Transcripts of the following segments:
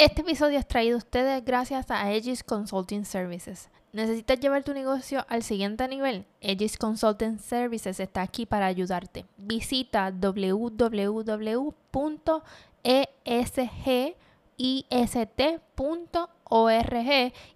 Este episodio es traído a ustedes gracias a Aegis Consulting Services. ¿Necesitas llevar tu negocio al siguiente nivel? Aegis Consulting Services está aquí para ayudarte. Visita www.esgist.org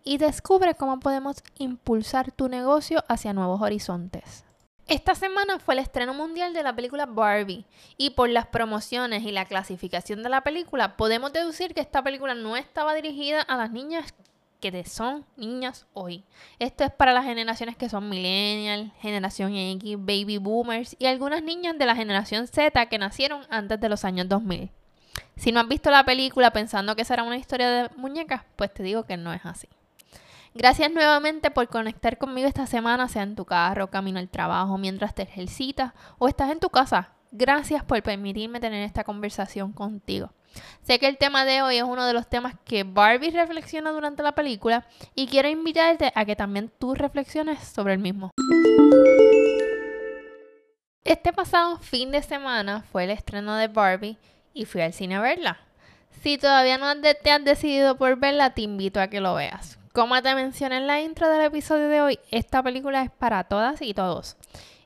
y descubre cómo podemos impulsar tu negocio hacia nuevos horizontes. Esta semana fue el estreno mundial de la película Barbie y por las promociones y la clasificación de la película podemos deducir que esta película no estaba dirigida a las niñas que son niñas hoy. Esto es para las generaciones que son millennial, generación X, baby boomers y algunas niñas de la generación Z que nacieron antes de los años 2000. Si no has visto la película pensando que será una historia de muñecas, pues te digo que no es así. Gracias nuevamente por conectar conmigo esta semana, sea en tu carro, camino al trabajo, mientras te ejercitas o estás en tu casa. Gracias por permitirme tener esta conversación contigo. Sé que el tema de hoy es uno de los temas que Barbie reflexiona durante la película y quiero invitarte a que también tú reflexiones sobre el mismo. Este pasado fin de semana fue el estreno de Barbie y fui al cine a verla. Si todavía no te has decidido por verla, te invito a que lo veas. Como te mencioné en la intro del episodio de hoy, esta película es para todas y todos.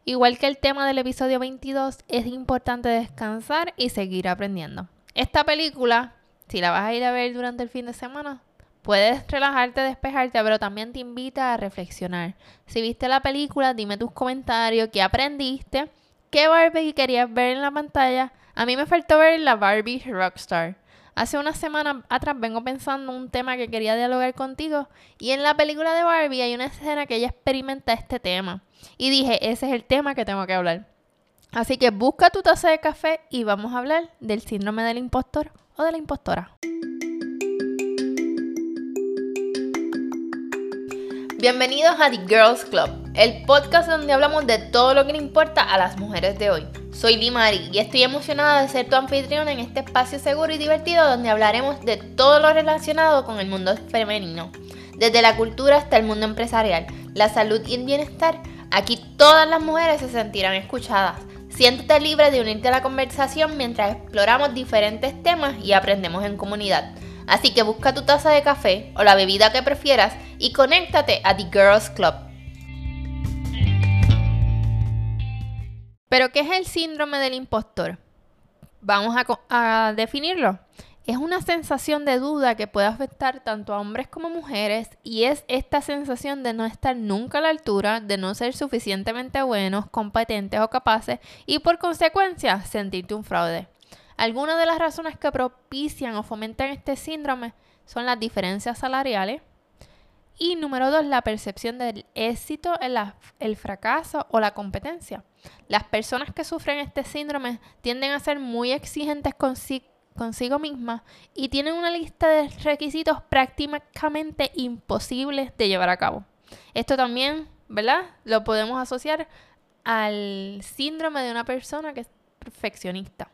Igual que el tema del episodio 22, es importante descansar y seguir aprendiendo. Esta película, si la vas a ir a ver durante el fin de semana, puedes relajarte, despejarte, pero también te invita a reflexionar. Si viste la película, dime tus comentarios, qué aprendiste, qué Barbie querías ver en la pantalla. A mí me faltó ver la Barbie Rockstar. Hace una semana atrás vengo pensando un tema que quería dialogar contigo y en la película de Barbie hay una escena que ella experimenta este tema y dije, ese es el tema que tengo que hablar. Así que busca tu taza de café y vamos a hablar del síndrome del impostor o de la impostora. Bienvenidos a The Girls Club, el podcast donde hablamos de todo lo que le importa a las mujeres de hoy. Soy Limari y estoy emocionada de ser tu anfitriona en este espacio seguro y divertido donde hablaremos de todo lo relacionado con el mundo femenino. Desde la cultura hasta el mundo empresarial, la salud y el bienestar, aquí todas las mujeres se sentirán escuchadas. Siéntete libre de unirte a la conversación mientras exploramos diferentes temas y aprendemos en comunidad. Así que busca tu taza de café o la bebida que prefieras y conéctate a The Girls Club. Pero, ¿qué es el síndrome del impostor? Vamos a, definirlo. Es una sensación de duda que puede afectar tanto a hombres como mujeres y es esta sensación de no estar nunca a la altura, de no ser suficientemente buenos, competentes o capaces y por consecuencia sentirte un fraude. Algunas de las razones que propician o fomentan este síndrome son las diferencias salariales, y número dos, la percepción del éxito, el fracaso o la competencia. Las personas que sufren este síndrome tienden a ser muy exigentes consigo mismas y tienen una lista de requisitos prácticamente imposibles de llevar a cabo. Esto también, ¿verdad? Lo podemos asociar al síndrome de una persona que es perfeccionista.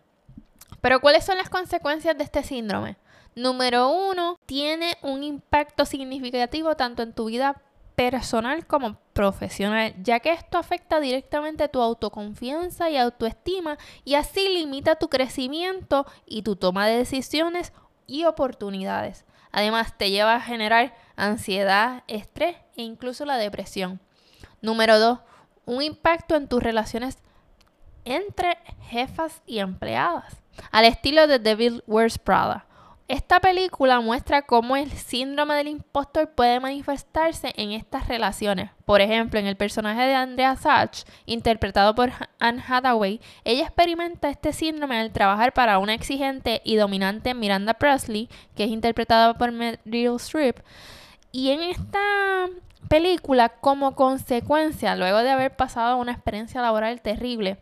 Pero ¿cuáles son las consecuencias de este síndrome? Número uno, tiene un impacto significativo tanto en tu vida personal como profesional, ya que esto afecta directamente tu autoconfianza y autoestima y así limita tu crecimiento y tu toma de decisiones y oportunidades. Además, te lleva a generar ansiedad, estrés e incluso la depresión. Número 2. Un impacto en tus relaciones entre jefas y empleadas, al estilo de Devil Wears Prada. Esta película muestra cómo el síndrome del impostor puede manifestarse en estas relaciones. Por ejemplo, en el personaje de Andrea Sachs, interpretado por Anne Hathaway, ella experimenta este síndrome al trabajar para una exigente y dominante Miranda Presley, que es interpretada por Meryl Streep. Y en esta película, como consecuencia, luego de haber pasado una experiencia laboral terrible,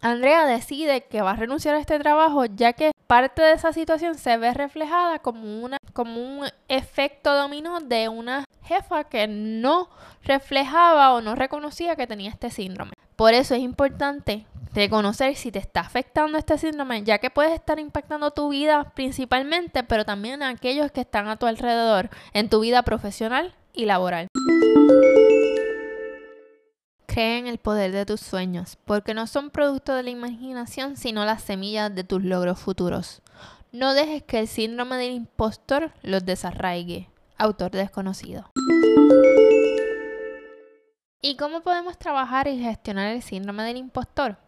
Andrea decide que va a renunciar a este trabajo ya que parte de esa situación se ve reflejada como, una, como un efecto dominó de una jefa que no reflejaba o no reconocía que tenía este síndrome. Por eso es importante reconocer si te está afectando este síndrome, ya que puedes estar impactando tu vida principalmente, pero también a aquellos que están a tu alrededor en tu vida profesional y laboral. Cree en el poder de tus sueños, porque no son producto de la imaginación, sino las semillas de tus logros futuros. No dejes que el síndrome del impostor los desarraigue. Autor desconocido. ¿Y cómo podemos trabajar y gestionar el síndrome del impostor?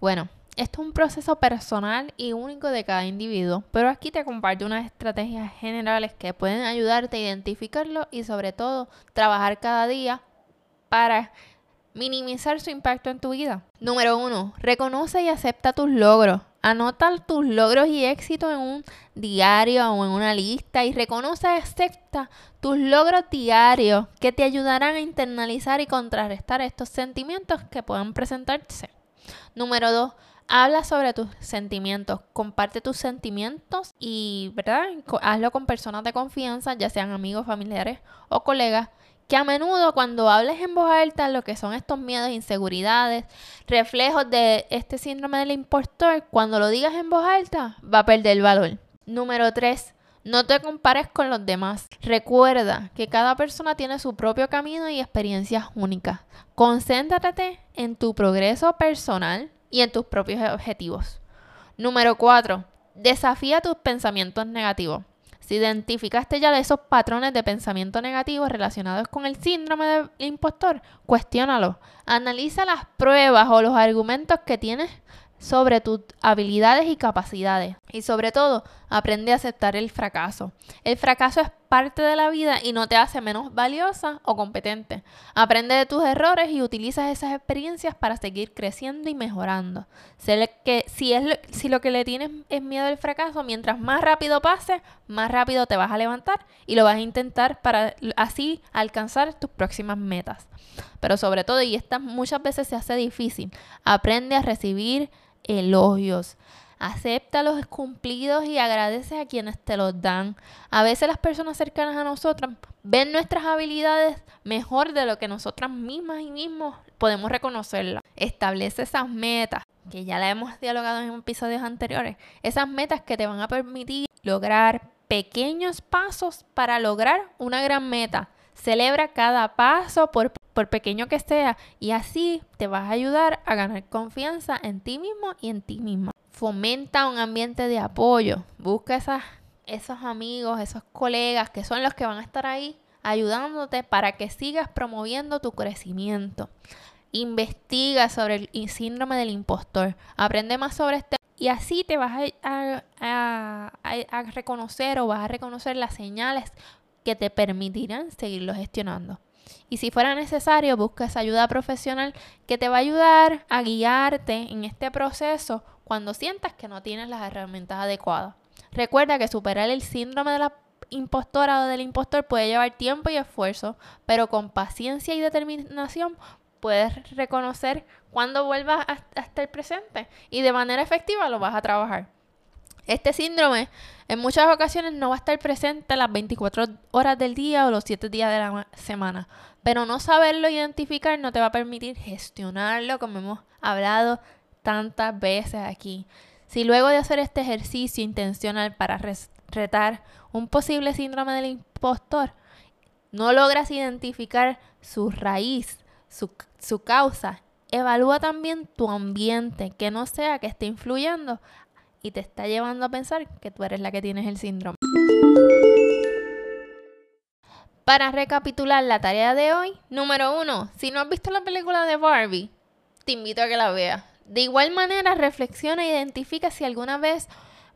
Bueno, esto es un proceso personal y único de cada individuo, pero aquí te comparto unas estrategias generales que pueden ayudarte a identificarlo y sobre todo trabajar cada día para minimizar su impacto en tu vida. Número uno, reconoce y acepta tus logros. Anota tus logros y éxitos en un diario o en una lista y reconoce y acepta tus logros diarios que te ayudarán a internalizar y contrarrestar estos sentimientos que puedan presentarse. Número dos, habla sobre tus sentimientos, comparte tus sentimientos y, ¿verdad? Hazlo con personas de confianza, ya sean amigos, familiares o colegas que a menudo cuando hables en voz alta lo que son estos miedos, inseguridades, reflejos de este síndrome del impostor, cuando lo digas en voz alta va a perder valor. Número 3. No te compares con los demás. Recuerda que cada persona tiene su propio camino y experiencias únicas. Concéntrate en tu progreso personal y en tus propios objetivos. Número 4. Desafía tus pensamientos negativos. Si identificaste ya de esos patrones de pensamiento negativo relacionados con el síndrome del impostor, cuestiónalo. Analiza las pruebas o los argumentos que tienes sobre tus habilidades y capacidades. Y sobre todo, aprende a aceptar el fracaso. El fracaso es parte de la vida y no te hace menos valiosa o competente. Aprende de tus errores y utiliza esas experiencias para seguir creciendo y mejorando. Que si, es si lo que le tienes es miedo al fracaso, mientras más rápido pase, más rápido te vas a levantar y lo vas a intentar para así alcanzar tus próximas metas. Pero sobre todo, y esta muchas veces se hace difícil, aprende a recibir elogios. Acepta los cumplidos y agradece a quienes te los dan. A veces las personas cercanas a nosotras ven nuestras habilidades mejor de lo que nosotras mismas y mismos podemos reconocerlas. Establece esas metas, que ya la hemos dialogado en episodios anteriores. Esas metas que te van a permitir lograr pequeños pasos para lograr una gran meta. Celebra cada paso por, por, pequeño que sea y así te vas a ayudar a ganar confianza en ti mismo y en ti misma fomenta un ambiente de apoyo. Busca esas, esos amigos, esos colegas que son los que van a estar ahí ayudándote para que sigas promoviendo tu crecimiento. Investiga sobre el síndrome del impostor. Aprende más sobre este y así te vas a, a, reconocer o vas a reconocer las señales que te permitirán seguirlo gestionando. Y si fuera necesario, busca esa ayuda profesional que te va a ayudar a guiarte en este proceso cuando sientas que no tienes las herramientas adecuadas. Recuerda que superar el síndrome de la impostora o del impostor puede llevar tiempo y esfuerzo, pero con paciencia y determinación puedes reconocer cuando vuelvas a, estar presente y de manera efectiva lo vas a trabajar. Este síndrome en muchas ocasiones no va a estar presente las 24 horas del día o los 7 días de la semana, pero no saberlo identificar no te va a permitir gestionarlo como hemos hablado tantas veces aquí. Si luego de hacer este ejercicio intencional para retar un posible síndrome del impostor, no logras identificar su raíz, su, su causa, evalúa también tu ambiente, que no sea que esté influyendo y te está llevando a pensar que tú eres la que tienes el síndrome. Para recapitular la tarea de hoy, número uno, si no has visto la película de Barbie, te invito a que la veas. De igual manera, reflexiona e identifica si alguna vez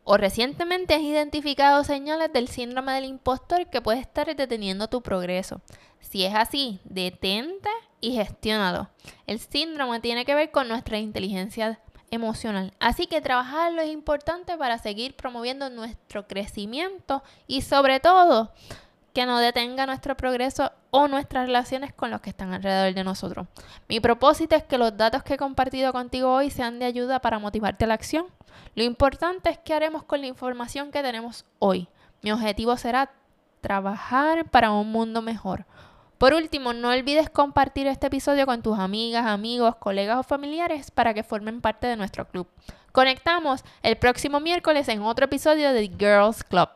o recientemente has identificado señales del síndrome del impostor que puede estar deteniendo tu progreso. Si es así, detente y gestiónalo. El síndrome tiene que ver con nuestra inteligencia emocional. Así que trabajarlo es importante para seguir promoviendo nuestro crecimiento y sobre todo que no detenga nuestro progreso o nuestras relaciones con los que están alrededor de nosotros. Mi propósito es que los datos que he compartido contigo hoy sean de ayuda para motivarte a la acción. Lo importante es qué haremos con la información que tenemos hoy. Mi objetivo será trabajar para un mundo mejor. Por último, no olvides compartir este episodio con tus amigas, amigos, colegas o familiares para que formen parte de nuestro club. Conectamos el próximo miércoles en otro episodio de The Girls Club.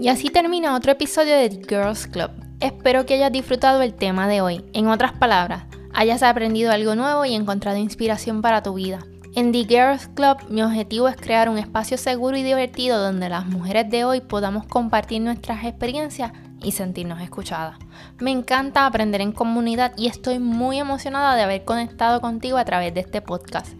Y así termina otro episodio de The Girls Club. Espero que hayas disfrutado el tema de hoy. En otras palabras, hayas aprendido algo nuevo y encontrado inspiración para tu vida. En The Girls Club mi objetivo es crear un espacio seguro y divertido donde las mujeres de hoy podamos compartir nuestras experiencias y sentirnos escuchadas. Me encanta aprender en comunidad y estoy muy emocionada de haber conectado contigo a través de este podcast.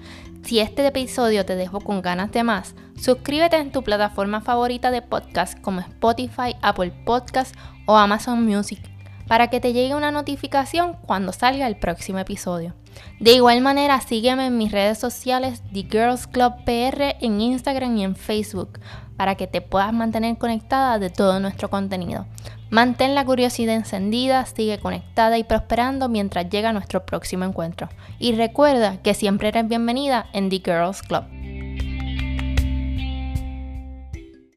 Si este episodio te dejó con ganas de más, suscríbete en tu plataforma favorita de podcast como Spotify, Apple Podcast o Amazon Music para que te llegue una notificación cuando salga el próximo episodio. De igual manera, sígueme en mis redes sociales The Girls Club PR en Instagram y en Facebook para que te puedas mantener conectada de todo nuestro contenido. Mantén la curiosidad encendida, sigue conectada y prosperando mientras llega nuestro próximo encuentro. Y recuerda que siempre eres bienvenida en The Girls Club.